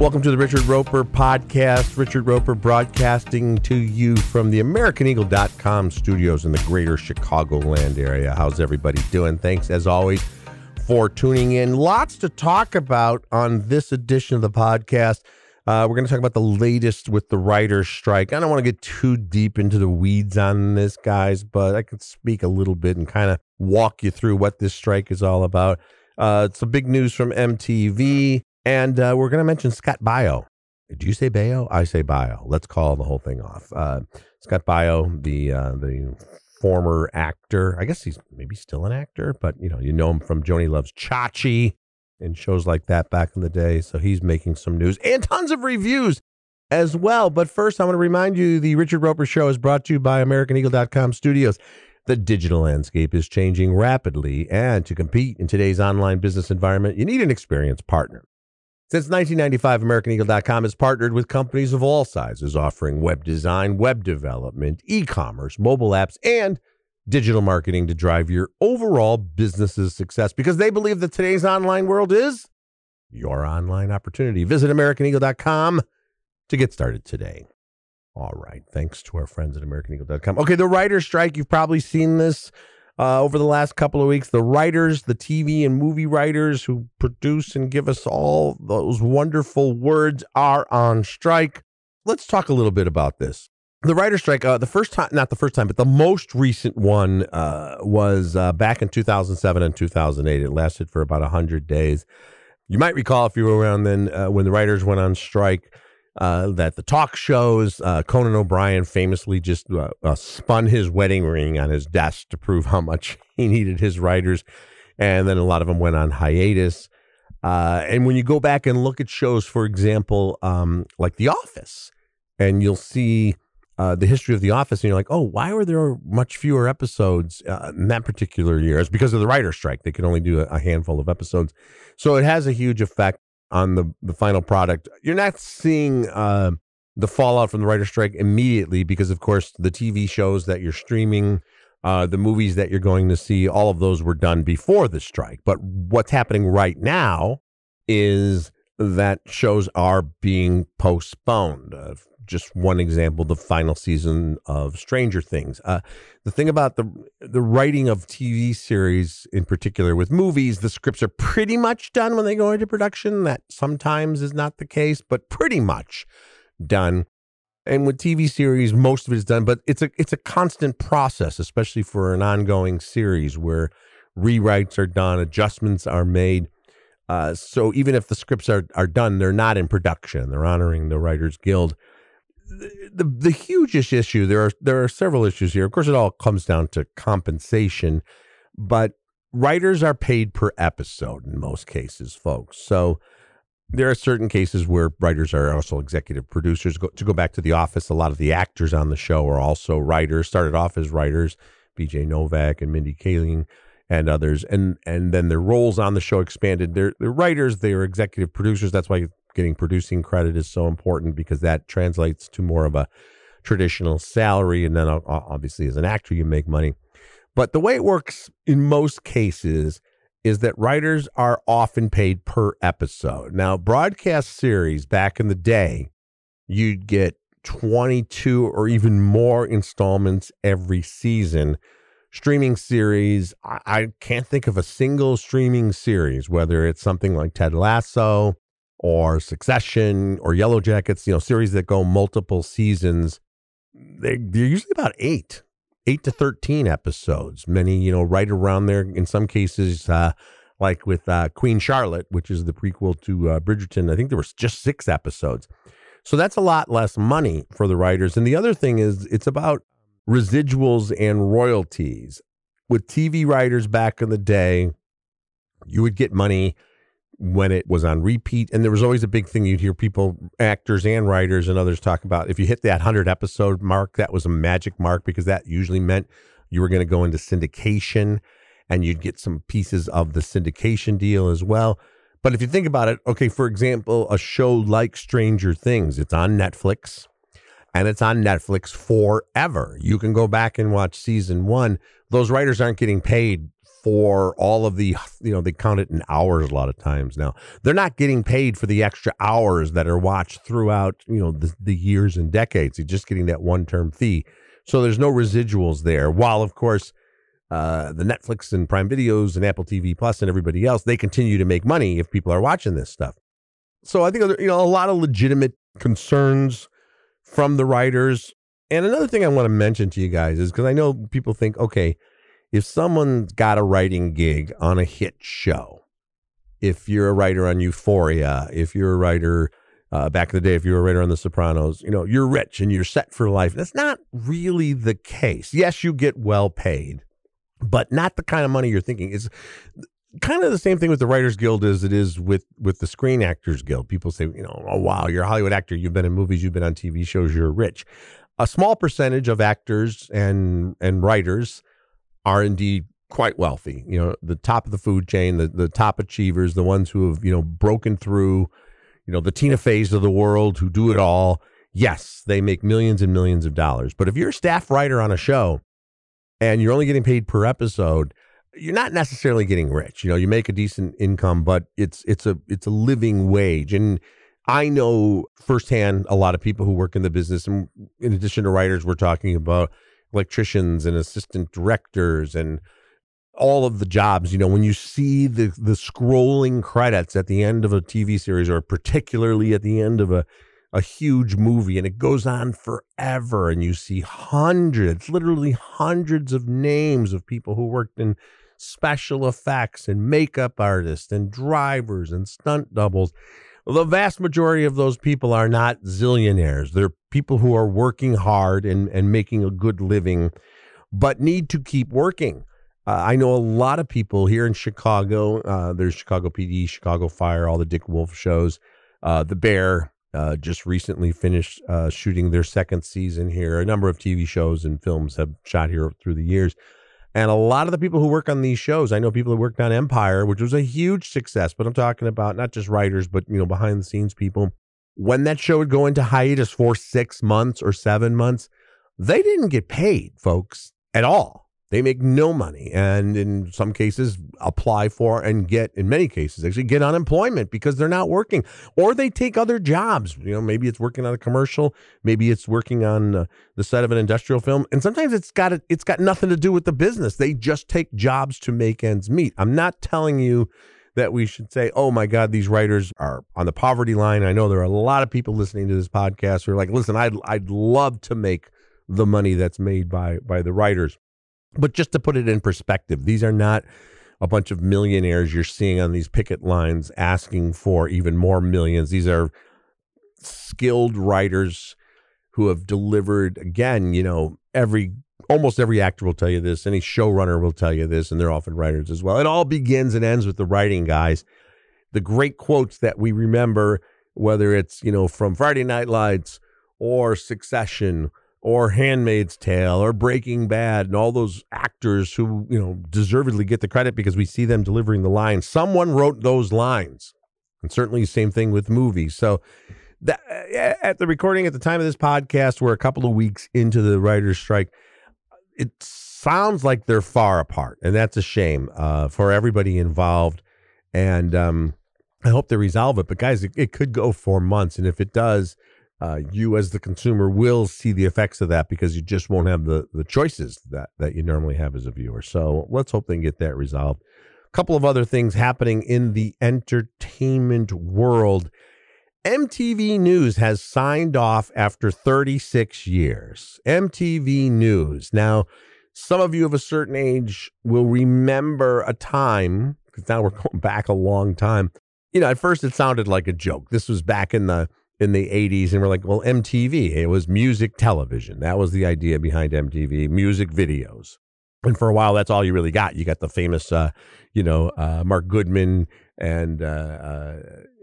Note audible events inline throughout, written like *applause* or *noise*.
Welcome to the Richard Roeper podcast. Richard Roeper broadcasting to you from the AmericanEagle.com studios in the greater Chicagoland area. How's everybody doing? Thanks, as always, for tuning in. Lots to talk about on this edition of the podcast. Uh, we're going to talk about the latest with the writer's strike. I don't want to get too deep into the weeds on this, guys, but I can speak a little bit and kind of walk you through what this strike is all about. Uh, it's some big news from MTV. And uh, we're going to mention Scott Baio. Do you say Baio? I say Bio. Let's call the whole thing off. Uh, Scott Baio, the uh, the former actor. I guess he's maybe still an actor, but you know you know him from Joanie Loves Chachi and shows like that back in the day. So he's making some news and tons of reviews as well. But first, I want to remind you the Richard Roeper Show is brought to you by AmericanEagle.com Studios. The digital landscape is changing rapidly, and to compete in today's online business environment, you need an experienced partner. Since 1995, AmericanEagle.com has partnered with companies of all sizes offering web design, web development, e commerce, mobile apps, and digital marketing to drive your overall business's success because they believe that today's online world is your online opportunity. Visit AmericanEagle.com to get started today. All right. Thanks to our friends at AmericanEagle.com. Okay, the writer's strike, you've probably seen this uh, over the last couple of weeks. The writers, the TV and movie writers who produce and give us all those wonderful words are on strike. Let's talk a little bit about this. The writer strike, uh, the first time, not the first time, but the most recent one uh, was uh, back in 2007 and 2008. It lasted for about 100 days. You might recall if you were around then uh, when the writers went on strike uh, that the talk shows, uh, Conan O'Brien famously just uh, uh, spun his wedding ring on his desk to prove how much *laughs* he needed his writers. And then a lot of them went on hiatus. Uh, and when you go back and look at shows, for example, um, like The Office, and you'll see uh, the history of The Office, and you're like, oh, why were there much fewer episodes in that particular year? It's because of the writer strike. They could only do a, a handful of episodes. So it has a huge effect on the the final product. You're not seeing uh, the fallout from the writer strike immediately because, of course, the TV shows that you're streaming, uh, the movies that you're going to see, all of those were done before the strike. But what's happening right now is that shows are being postponed. Uh, just one example, the final season of Stranger Things. Uh, the thing about the the writing of TV series, in particular with movies, the scripts are pretty much done when they go into production. That sometimes is not the case, but pretty much done. And with TV series, most of it is done, but it's a it's a constant process, especially for an ongoing series where rewrites are done, adjustments are made. Uh, so even if the scripts are, are done, they're not in production. They're honoring the Writers Guild the the hugest issue there are there are several issues here. Of course, it all comes down to compensation, but writers are paid per episode in most cases, folks. So there are certain cases where writers are also executive producers. Go, to go back to The Office, a lot of the actors on the show are also writers. Started off as writers, B.J. Novak and Mindy Kaling and others, and and then their roles on the show expanded. They're they're writers. They are executive producers. That's why getting producing credit is so important because that translates to more of a traditional salary. And then obviously, as an actor, you make money. But the way it works in most cases is that writers are often paid per episode. Now, broadcast series back in the day, you'd get 22 or even more installments every season. Streaming series, I, I can't think of a single streaming series, whether it's something like Ted Lasso or Succession or Yellow Jackets, you know, series that go multiple seasons, they, they're usually about eight, eight to 13 episodes. Many, you know, right around there. In some cases, uh, like with uh, Queen Charlotte, which is the prequel to uh, Bridgerton, I think there was just six episodes. So that's a lot less money for the writers. And the other thing is, it's about residuals and royalties. With TV writers back in the day, you would get money when it was on repeat. And there was always a big thing you'd hear people, actors and writers and others talk about. If you hit that 100 episode mark, that was a magic mark because that usually meant you were going to go into syndication and you'd get some pieces of the syndication deal as well. But if you think about it, okay, for example, a show like Stranger Things, it's on Netflix and it's on Netflix forever. You can go back and watch season one. Those writers aren't getting paid for all of the you know they count it in hours a lot of times now. They're not getting paid for the extra hours that are watched throughout you know the, the years and decades. They're just getting that one term fee. So there's no residuals there. While of course uh, the netflix and prime videos and apple tv plus and everybody else they continue to make money if people are watching this stuff. So i think you know a lot of legitimate concerns from the writers and another thing i want to mention to you guys is because i know people think okay if someone's got a writing gig on a hit show, if you're a writer on Euphoria, if you're a writer uh, back in the day, if you were a writer on The Sopranos, you know, you're rich and you're set for life. That's not really the case. Yes, you get well paid, but not the kind of money you're thinking. It's kind of the same thing with the Writers Guild as it is with with the Screen Actors Guild. People say, you know, oh wow, you're a Hollywood actor, you've been in movies, you've been on TV shows, you're rich. A small percentage of actors and and writers are indeed quite wealthy. You know, the top of the food chain, the, the top achievers, the ones who have, you know, broken through, you know, the Tina Feys of the world who do it all. Yes, they make millions and millions of dollars. But if you're a staff writer on a show and you're only getting paid per episode, you're not necessarily getting rich. You know, you make a decent income, but it's it's a it's a living wage. And I know firsthand a lot of people who work in the business, and in addition to writers, we're talking about electricians and assistant directors and all of the jobs you know when you see the the scrolling credits at the end of a TV series or particularly at the end of a a huge movie and it goes on forever and you see hundreds literally hundreds of names of people who worked in special effects and makeup artists and drivers and stunt doubles the vast majority of those people are not zillionaires. They're people who are working hard and, and making a good living, but need to keep working. Uh, I know a lot of people here in Chicago. Uh, there's Chicago PD, Chicago Fire, all the Dick Wolf shows. Uh, the Bear uh, just recently finished uh, shooting their second season here. A number of TV shows and films have shot here through the years. And a lot of the people who work on these shows, I know people who worked on Empire, which was a huge success, but I'm talking about not just writers, but you know, behind the scenes people. When that show would go into hiatus for six months or seven months, they didn't get paid, folks, at all. They make no money and in some cases apply for and get, in many cases, actually get unemployment because they're not working or they take other jobs. You know, maybe it's working on a commercial, maybe it's working on uh, the set of an industrial film. And sometimes it's got, a, it's got nothing to do with the business. They just take jobs to make ends meet. I'm not telling you that we should say, oh my God, these writers are on the poverty line. I know there are a lot of people listening to this podcast who are like, listen, I'd, I'd love to make the money that's made by, by the writers. But just to put it in perspective, these are not a bunch of millionaires you're seeing on these picket lines asking for even more millions. These are skilled writers who have delivered again, you know, every almost every actor will tell you this, any showrunner will tell you this, and they're often writers as well. It all begins and ends with the writing guys. The great quotes that we remember, whether it's, you know, from Friday Night Lights or Succession or Handmaid's Tale or Breaking Bad and all those actors who, you know, deservedly get the credit because we see them delivering the lines. Someone wrote those lines. And certainly the same thing with movies. So that, at the recording at the time of this podcast, we're a couple of weeks into the writer's strike. It sounds like they're far apart, and that's a shame uh, for everybody involved. And um, I hope they resolve it. But guys, it, it could go for months, and if it does, uh, you as the consumer will see the effects of that because you just won't have the the choices that that you normally have as a viewer. So let's hope they can get that resolved. A couple of other things happening in the entertainment world. MTV News has signed off after 36 years. MTV News. Now, some of you of a certain age will remember a time, because now we're *laughs* going back a long time. You know, at first it sounded like a joke. This was back in the in the 80s and we're like, well, MTV, it was music television. That was the idea behind MTV, music videos. And for a while, that's all you really got. You got the famous, uh, you know, uh, Mark Goodman and uh, uh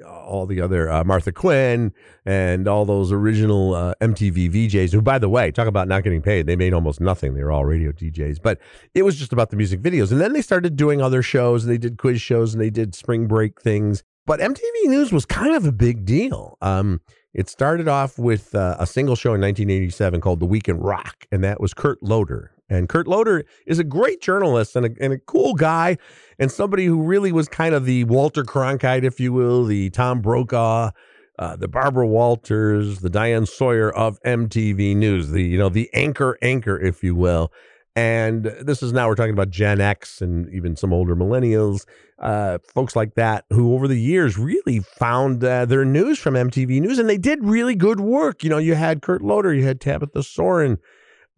all the other uh, Martha Quinn and all those original uh, MTV VJs, who, by the way, talk about not getting paid. They made almost nothing. They were all radio DJs, but it was just about the music videos. And then they started doing other shows. And they did quiz shows and they did spring break things. But MTV News was kind of a big deal. Um, it started off with uh, a single show in 1987 called The Week in Rock, and that was Kurt Loder And Kurt Loder is a great journalist and a, and a cool guy, and somebody who really was kind of the Walter Cronkite, if you will, the Tom Brokaw, uh, the Barbara Walters, the Diane Sawyer of MTV News, the you know the anchor anchor, if you will. And this is now we're talking about Gen X and even some older millennials, uh, folks like that who over the years really found uh, their news from MTV News, and they did really good work. You know, you had Kurt Loder, you had Tabitha Soren,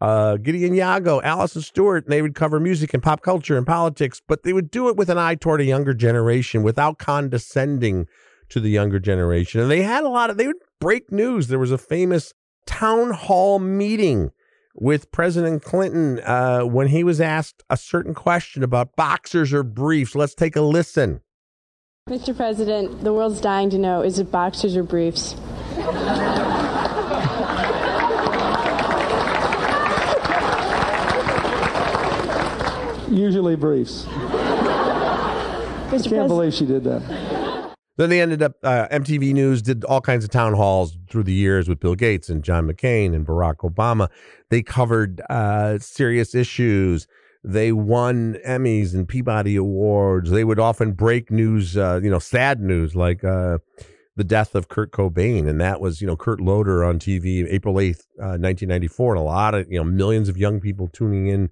uh, Gideon Yago, Alison Stewart, and they would cover music and pop culture and politics, but they would do it with an eye toward a younger generation without condescending to the younger generation. And they had a lot of, they would break news. There was a famous town hall meeting with President Clinton uh, when he was asked a certain question about boxers or briefs. Let's take a listen. Mr. President, the world's dying to know is it boxers or briefs? Usually briefs. Mr. Can't believe she did that. Then they ended up, uh, MTV News did all kinds of town halls through the years with Bill Gates and John McCain and Barack Obama. They covered uh, serious issues. They won Emmys and Peabody Awards. They would often break news, uh, you know, sad news like uh, the death of Kurt Cobain. And that was, you know, Kurt Loder on TV April 8th, 1994. Uh, and a lot of, you know, millions of young people tuning in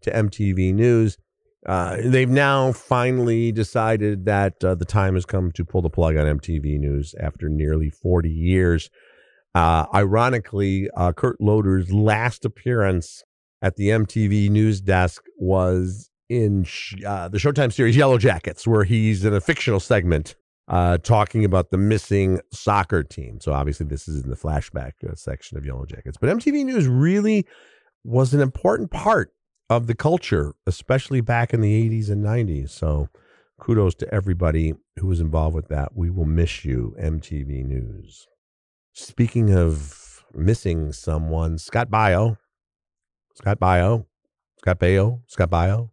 to MTV News. Uh, they've now finally decided that uh, the time has come to pull the plug on MTV News after nearly 40 years. Uh, ironically, uh, Kurt Loder's last appearance at the MTV News desk was in sh- uh, the Showtime series Yellow Jackets, where he's in a fictional segment uh, talking about the missing soccer team. So obviously, this is in the flashback section of Yellow Jackets. But MTV News really was an important part of the culture, especially back in the 80s and 90s. So kudos to everybody who was involved with that. We will miss you, MTV News. Speaking of missing someone, Scott Baio, Scott Baio, Scott Baio, Scott Baio.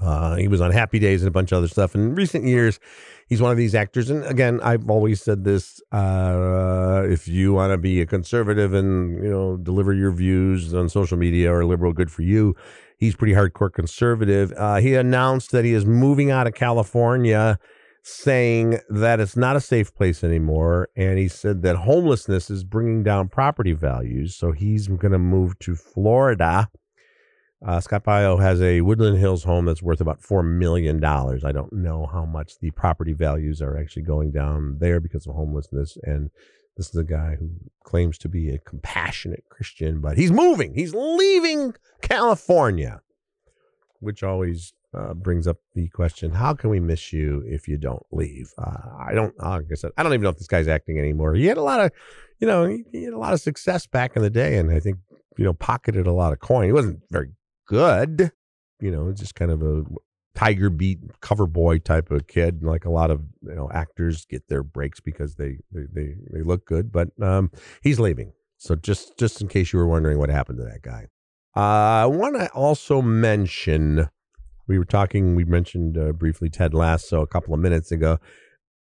Uh, he was on Happy Days and a bunch of other stuff. In recent years, he's one of these actors. And again, I've always said this: uh, if you want to be a conservative and you know deliver your views on social media or liberal, good for you he's pretty hardcore conservative. Uh, he announced that he is moving out of California, saying that it's not a safe place anymore. And he said that homelessness is bringing down property values. So he's going to move to Florida. Uh, Scott Baio has a Woodland Hills home that's worth about $4 million. I don't know how much the property values are actually going down there because of homelessness. And this is a guy who claims to be a compassionate Christian, but he's moving. He's leaving California, which always uh, brings up the question: How can we miss you if you don't leave? Uh, I don't. Like I said, I don't even know if this guy's acting anymore. He had a lot of, you know, he, he had a lot of success back in the day, and I think you know pocketed a lot of coin. He wasn't very good, you know, just kind of a tiger beat cover boy type of kid like a lot of you know actors get their breaks because they they they, they look good but um he's leaving. So just just in case you were wondering what happened to that guy. Uh, i want to also mention we were talking we mentioned uh, briefly ted lasso a couple of minutes ago.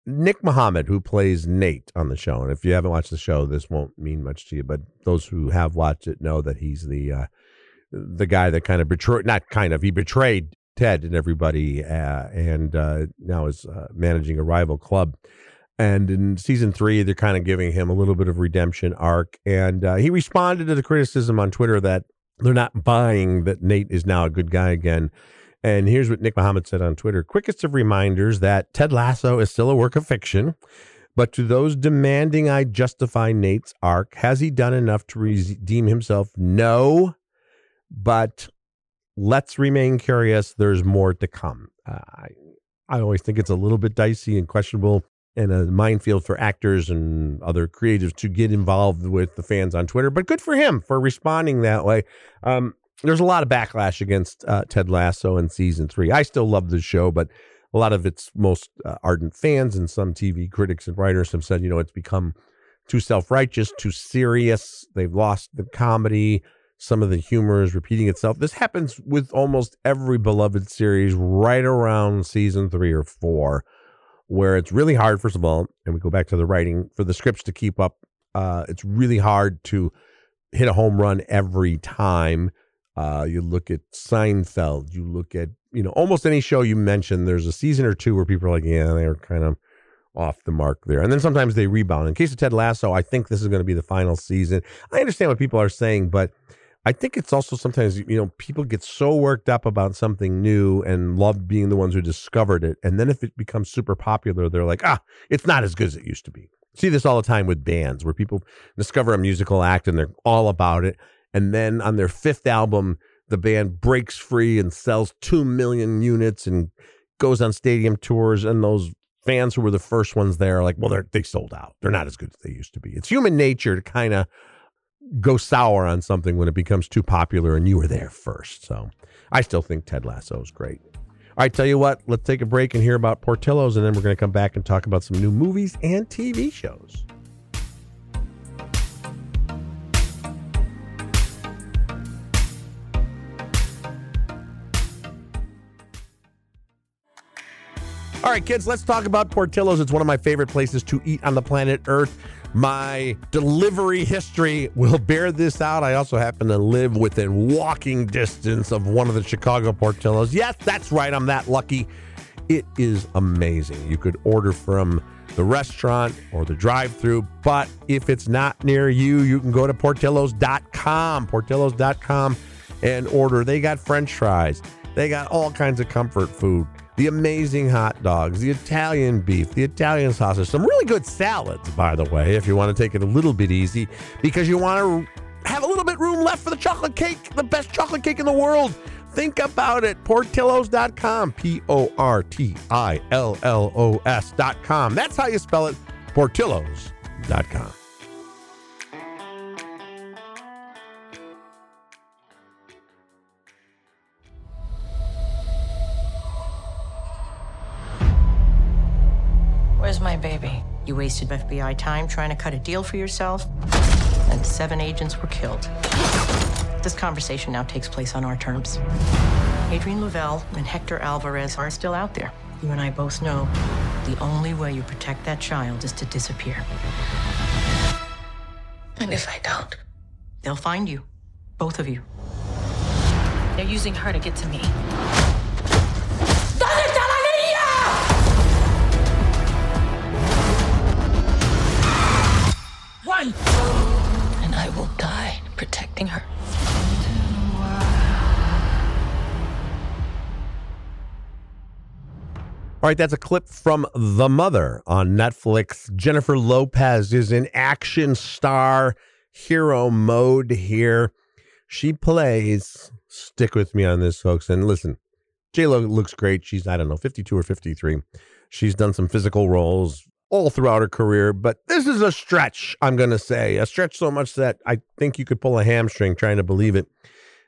Nick mohammed who plays nate on the show and if you haven't watched the show this won't mean much to you but those who have watched it know that he's the uh the guy that kind of betrayed, not kind of, he betrayed Ted and everybody, uh, and uh, now is uh, managing a rival club. And in season three, they're kind of giving him a little bit of redemption arc. And uh, he responded to the criticism on Twitter that they're not buying that Nate is now a good guy again. And here's what Nick Mohammed said on Twitter Quickest of reminders that Ted Lasso is still a work of fiction. But to those demanding I justify Nate's arc, has he done enough to redeem himself? No. But let's remain curious. There's more to come. Uh, I, I always think it's a little bit dicey and questionable and a minefield for actors and other creatives to get involved with the fans on Twitter. But good for him for responding that way. Um, there's a lot of backlash against uh, Ted Lasso in season three. I still love the show, but a lot of its most uh, ardent fans and some TV critics and writers have said, you know, it's become too self righteous, too serious. They've lost the comedy some of the humor is repeating itself. This happens with almost every beloved series right around season three or four, where it's really hard, first of all, and we go back to the writing, for the scripts to keep up. Uh, it's really hard to hit a home run every time. Uh, you look at Seinfeld. You look at you know almost any show you mention. There's a season or two where people are like, yeah, they're kind of off the mark there, and then sometimes they rebound. In case of Ted Lasso, I think this is going to be the final season. I understand what people are saying, but I think it's also sometimes you know people get so worked up about something new and love being the ones who discovered it, and then if it becomes super popular, they're like, ah, it's not as good as it used to be. See this all the time with bands where people discover a musical act and they're all about it, and then on their fifth album, the band breaks free and sells two million units and goes on stadium tours, and those fans who were the first ones there are like, well, they're they sold out. They're not as good as they used to be. It's human nature to kind of go sour on something when it becomes too popular and you were there first. So I still think Ted Lasso is great. All right, tell you what, let's take a break and hear about Portillo's, and then we're going to come back and talk about some new movies and TV shows. All right, kids, let's talk about Portillo's. It's one of my favorite places to eat on the planet Earth. My delivery history will bear this out. I also happen to live within walking distance of one of the Chicago Portillos. Yes, that's right. I'm that lucky. It is amazing. You could order from the restaurant or the drive through, but if it's not near you, you can go to portillos.com, portillos.com and order. They got french fries, they got all kinds of comfort food the amazing hot dogs, the Italian beef, the Italian sausage, some really good salads, by the way, if you want to take it a little bit easy, because you want to have a little bit room left for the chocolate cake, the best chocolate cake in the world. Think about it. Portillos.com. P O R T I L L O S.com. That's how you spell it. Portillos.com. my baby? You wasted FBI time trying to cut a deal for yourself, and seven agents were killed. This conversation now takes place on our terms. Adrian Lovell and Hector Alvarez are still out there. You and I both know the only way you protect that child is to disappear. And if I don't? They'll find you. Both of you. They're using her to get to me. All right, that's a clip from The Mother on Netflix. Jennifer Lopez is in action star hero mode here. She plays, stick with me on this, folks. And listen, Lo looks great. She's, I don't know, 52 or 53. She's done some physical roles all throughout her career, but this is a stretch, I'm going to say. A stretch so much that I think you could pull a hamstring trying to believe it.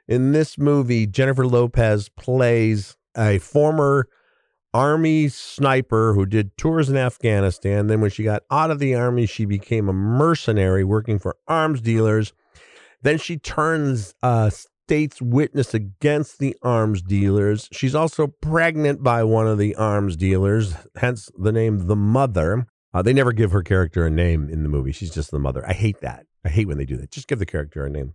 In this movie, Jennifer Lopez plays a former army sniper who did tours in Afghanistan. Then, when she got out of the army, she became a mercenary working for arms dealers. Then she turns uh, state's witness against the arms dealers. She's also pregnant by one of the arms dealers, hence the name The Mother. Uh, they never give her character a name in the movie. She's just the mother. I hate that. I hate when they do that. Just give the character a name.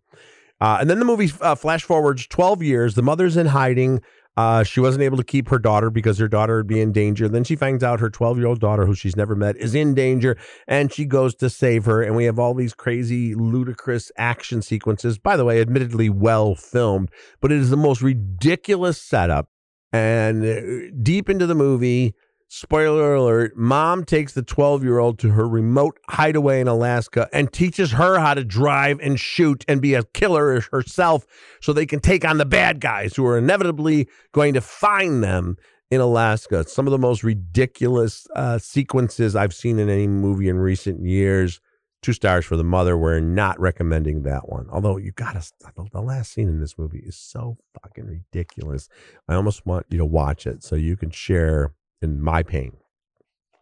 Uh, and then the movie uh, flash forwards 12 years. The mother's in hiding. Uh, she wasn't able to keep her daughter because her daughter would be in danger. Then she finds out her 12 year old daughter, who she's never met, is in danger and she goes to save her. And we have all these crazy, ludicrous action sequences. By the way, admittedly well filmed, but it is the most ridiculous setup. And uh, deep into the movie, Spoiler alert mom takes the 12 year old to her remote hideaway in Alaska and teaches her how to drive and shoot and be a killer herself so they can take on the bad guys who are inevitably going to find them in Alaska. Some of the most ridiculous uh, sequences I've seen in any movie in recent years. Two stars for the mother. We're not recommending that one. Although you gotta, the last scene in this movie is so fucking ridiculous. I almost want you to watch it so you can share in my pain.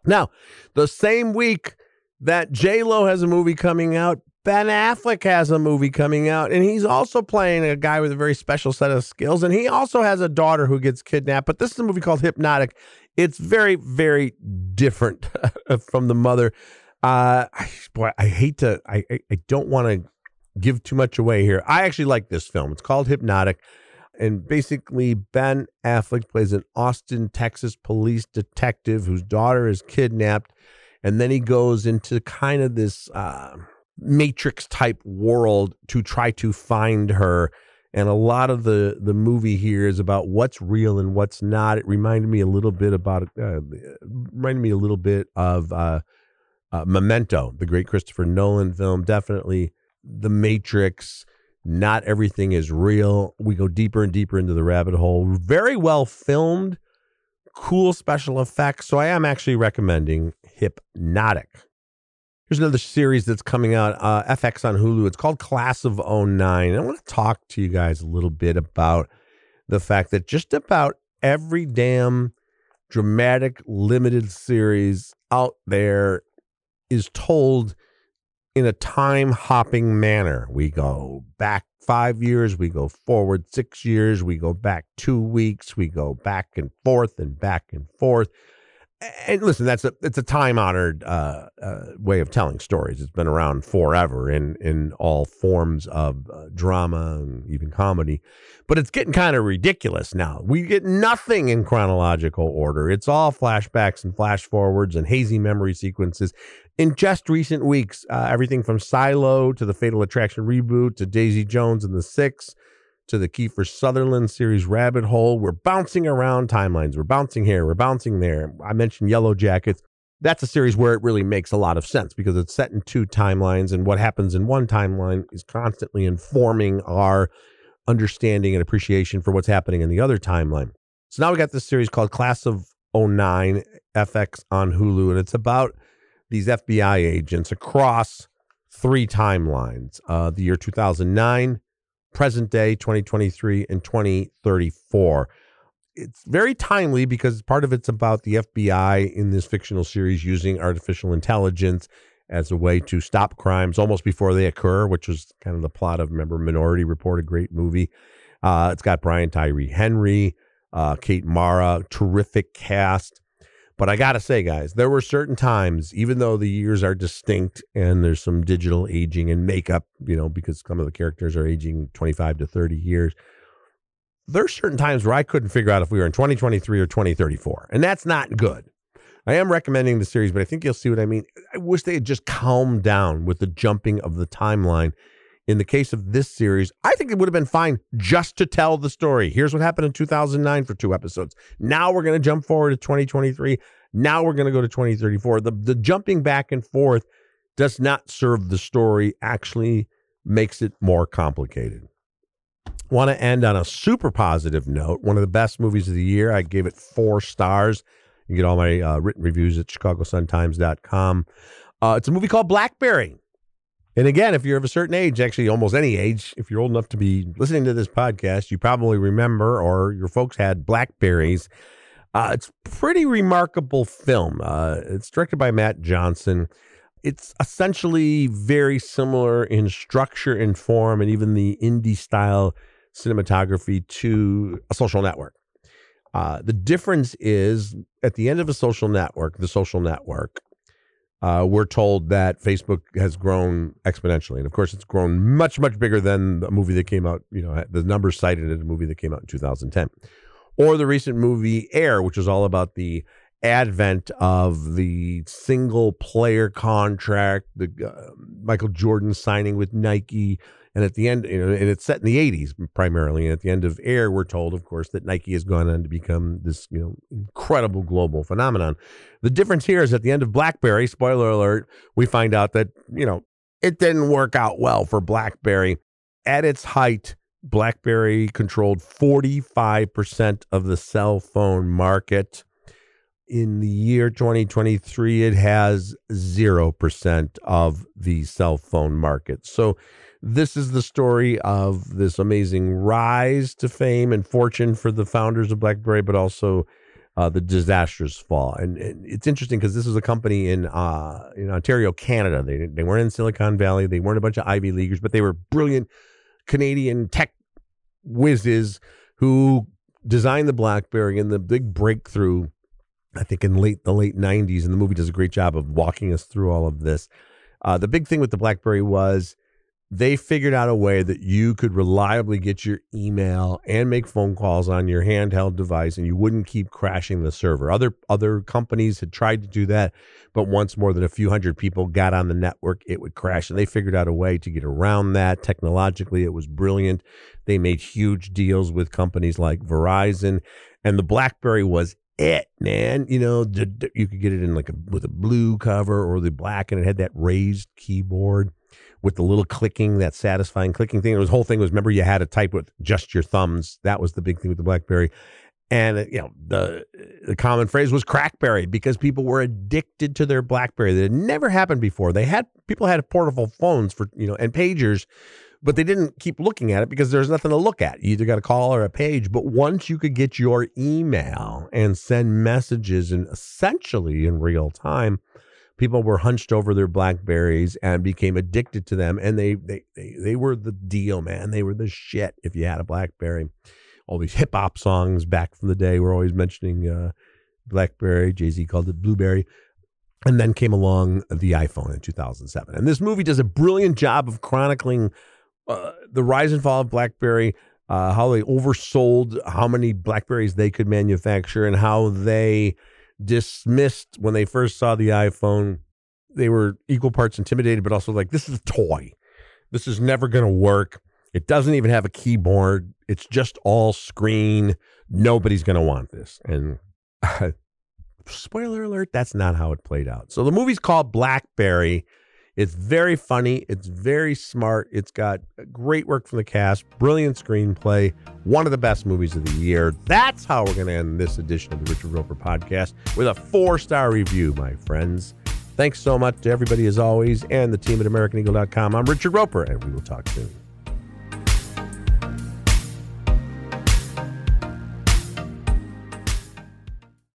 Now, the same week that J Lo has a movie coming out, Ben Affleck has a movie coming out, and he's also playing a guy with a very special set of skills. And he also has a daughter who gets kidnapped. But this is a movie called Hypnotic. It's very, very different *laughs* from the mother. Uh, boy, I hate to, I, I don't want to give too much away here. I actually like this film. It's called Hypnotic. And basically, Ben Affleck plays an Austin, Texas police detective whose daughter is kidnapped. And then he goes into kind of this uh, Matrix type world to try to find her. And a lot of the, the movie here is about what's real and what's not. It reminded me a little bit about, uh, reminded me a little bit of uh, uh, Memento, the great Christopher Nolan film. Definitely The Matrix not everything is real. We go deeper and deeper into the rabbit hole. Very well filmed, cool special effects. So I am actually recommending Hypnotic. Here's another series that's coming out, uh, FX on Hulu. It's called Class of 09. I want to talk to you guys a little bit about the fact that just about every damn dramatic limited series out there is told in a time hopping manner. We go back five years, we go forward six years, we go back two weeks, we go back and forth and back and forth and listen, that's a it's a time honored uh, uh, way of telling stories. It's been around forever in in all forms of uh, drama and even comedy, but it's getting kind of ridiculous now. We get nothing in chronological order. It's all flashbacks and flash forwards and hazy memory sequences. In just recent weeks, uh, everything from Silo to the Fatal Attraction reboot to Daisy Jones and the Six to the Kiefer Sutherland series Rabbit Hole. We're bouncing around timelines. We're bouncing here. We're bouncing there. I mentioned Yellow Jackets. That's a series where it really makes a lot of sense because it's set in two timelines, and what happens in one timeline is constantly informing our understanding and appreciation for what's happening in the other timeline. So now we got this series called Class of 09 FX on Hulu, and it's about these FBI agents across three timelines uh, the year 2009, present day 2023 and 2034 it's very timely because part of it's about the FBI in this fictional series using artificial intelligence as a way to stop crimes almost before they occur, which was kind of the plot of remember Minority Report, a great movie. Uh, it's got Brian Tyree Henry, uh, Kate Mara, terrific cast. But I got to say, guys, there were certain times, even though the years are distinct and there's some digital aging and makeup, you know, because some of the characters are aging 25 to 30 years, there's certain times where I couldn't figure out if we were in 2023 or 2034. And that's not good. I am recommending the series, but I think you'll see what I mean. I wish they had just calmed down with the jumping of the timeline in the case of this series, I think it would have been fine just to tell the story. Here's what happened in 2009 for two episodes. Now we're going to jump forward to 2023. Now we're going to go to 2034. The the jumping back and forth does not serve the story, actually makes it more complicated. Want to end on a super positive note. One of the best movies of the year. I gave it four stars. You get all my uh, written reviews at chicagosuntimes.com. Uh, it's a movie called Blackberry. And again, if you're of a certain age, actually almost any age, if you're old enough to be listening to this podcast, you probably remember or your folks had Blackberries. Uh, it's pretty remarkable film. Uh, it's directed by Matt Johnson. It's essentially very similar in structure and form, and even the indie style cinematography to a social network. Uh, the difference is at the end of a social network, the social network, uh, we're told that Facebook has grown exponentially. And of course, it's grown much, much bigger than the movie that came out, you know, the numbers cited in a movie that came out in 2010. Or the recent movie Air, which is all about the advent of the single player contract, the uh, Michael Jordan signing with Nike, and at the end, you know, and it's set in the 80s primarily. And at the end of Air, we're told, of course, that Nike has gone on to become this, you know, incredible global phenomenon. The difference here is at the end of BlackBerry, spoiler alert, we find out that, you know, it didn't work out well for BlackBerry. At its height, BlackBerry controlled 45% of the cell phone market. In the year 2023, it has 0% of the cell phone market. So this is the story of this amazing rise to fame and fortune for the founders of BlackBerry, but also uh, the disastrous fall. And, and it's interesting because this was a company in uh, in Ontario, Canada. They they weren't in Silicon Valley. They weren't a bunch of Ivy Leaguers, but they were brilliant Canadian tech whizzes who designed the BlackBerry and the big breakthrough. I think in late the late '90s, and the movie does a great job of walking us through all of this. Uh, the big thing with the BlackBerry was they figured out a way that you could reliably get your email and make phone calls on your handheld device and you wouldn't keep crashing the server. Other other companies had tried to do that, but once more than a few hundred people got on the network, it would crash. And they figured out a way to get around that. Technologically, it was brilliant. They made huge deals with companies like Verizon and the BlackBerry was it, man. You know, you could get it in like a with a blue cover or the black and it had that raised keyboard with the little clicking, that satisfying clicking thing. The whole thing was remember you had to type with just your thumbs. That was the big thing with the BlackBerry. And uh, you know the the common phrase was crackberry because people were addicted to their BlackBerry. That had never happened before. They had people had portable phones for you know and pagers, but they didn't keep looking at it because there's nothing to look at. You either got a call or a page. But once you could get your email and send messages and essentially in real time, people were hunched over their blackberries and became addicted to them and they they they, they were the deal man. They were the shit if you had a blackberry. All these hip hop songs back from the day were always mentioning uh, blackberry. Jay-z called it blueberry. And then came along the iphone in 2007 and this movie does a brilliant job of chronicling uh, the rise and fall of blackberry uh, how they oversold how many blackberries they could manufacture and how they dismissed when they first saw the iPhone. They were equal parts intimidated, but also like, this is a toy. This is never going to work. It doesn't even have a keyboard. It's just all screen. Nobody's going to want this. And *laughs* spoiler alert, that's not how it played out. So the movie's called Blackberry. It's very funny. It's very smart. It's got great work from the cast, brilliant screenplay, one of the best movies of the year. That's how we're going to end this edition of the Richard Roeper podcast with a four star review, my friends. Thanks so much to everybody, as always, and the team at AmericanEagle.com. I'm Richard Roeper, and we will talk soon.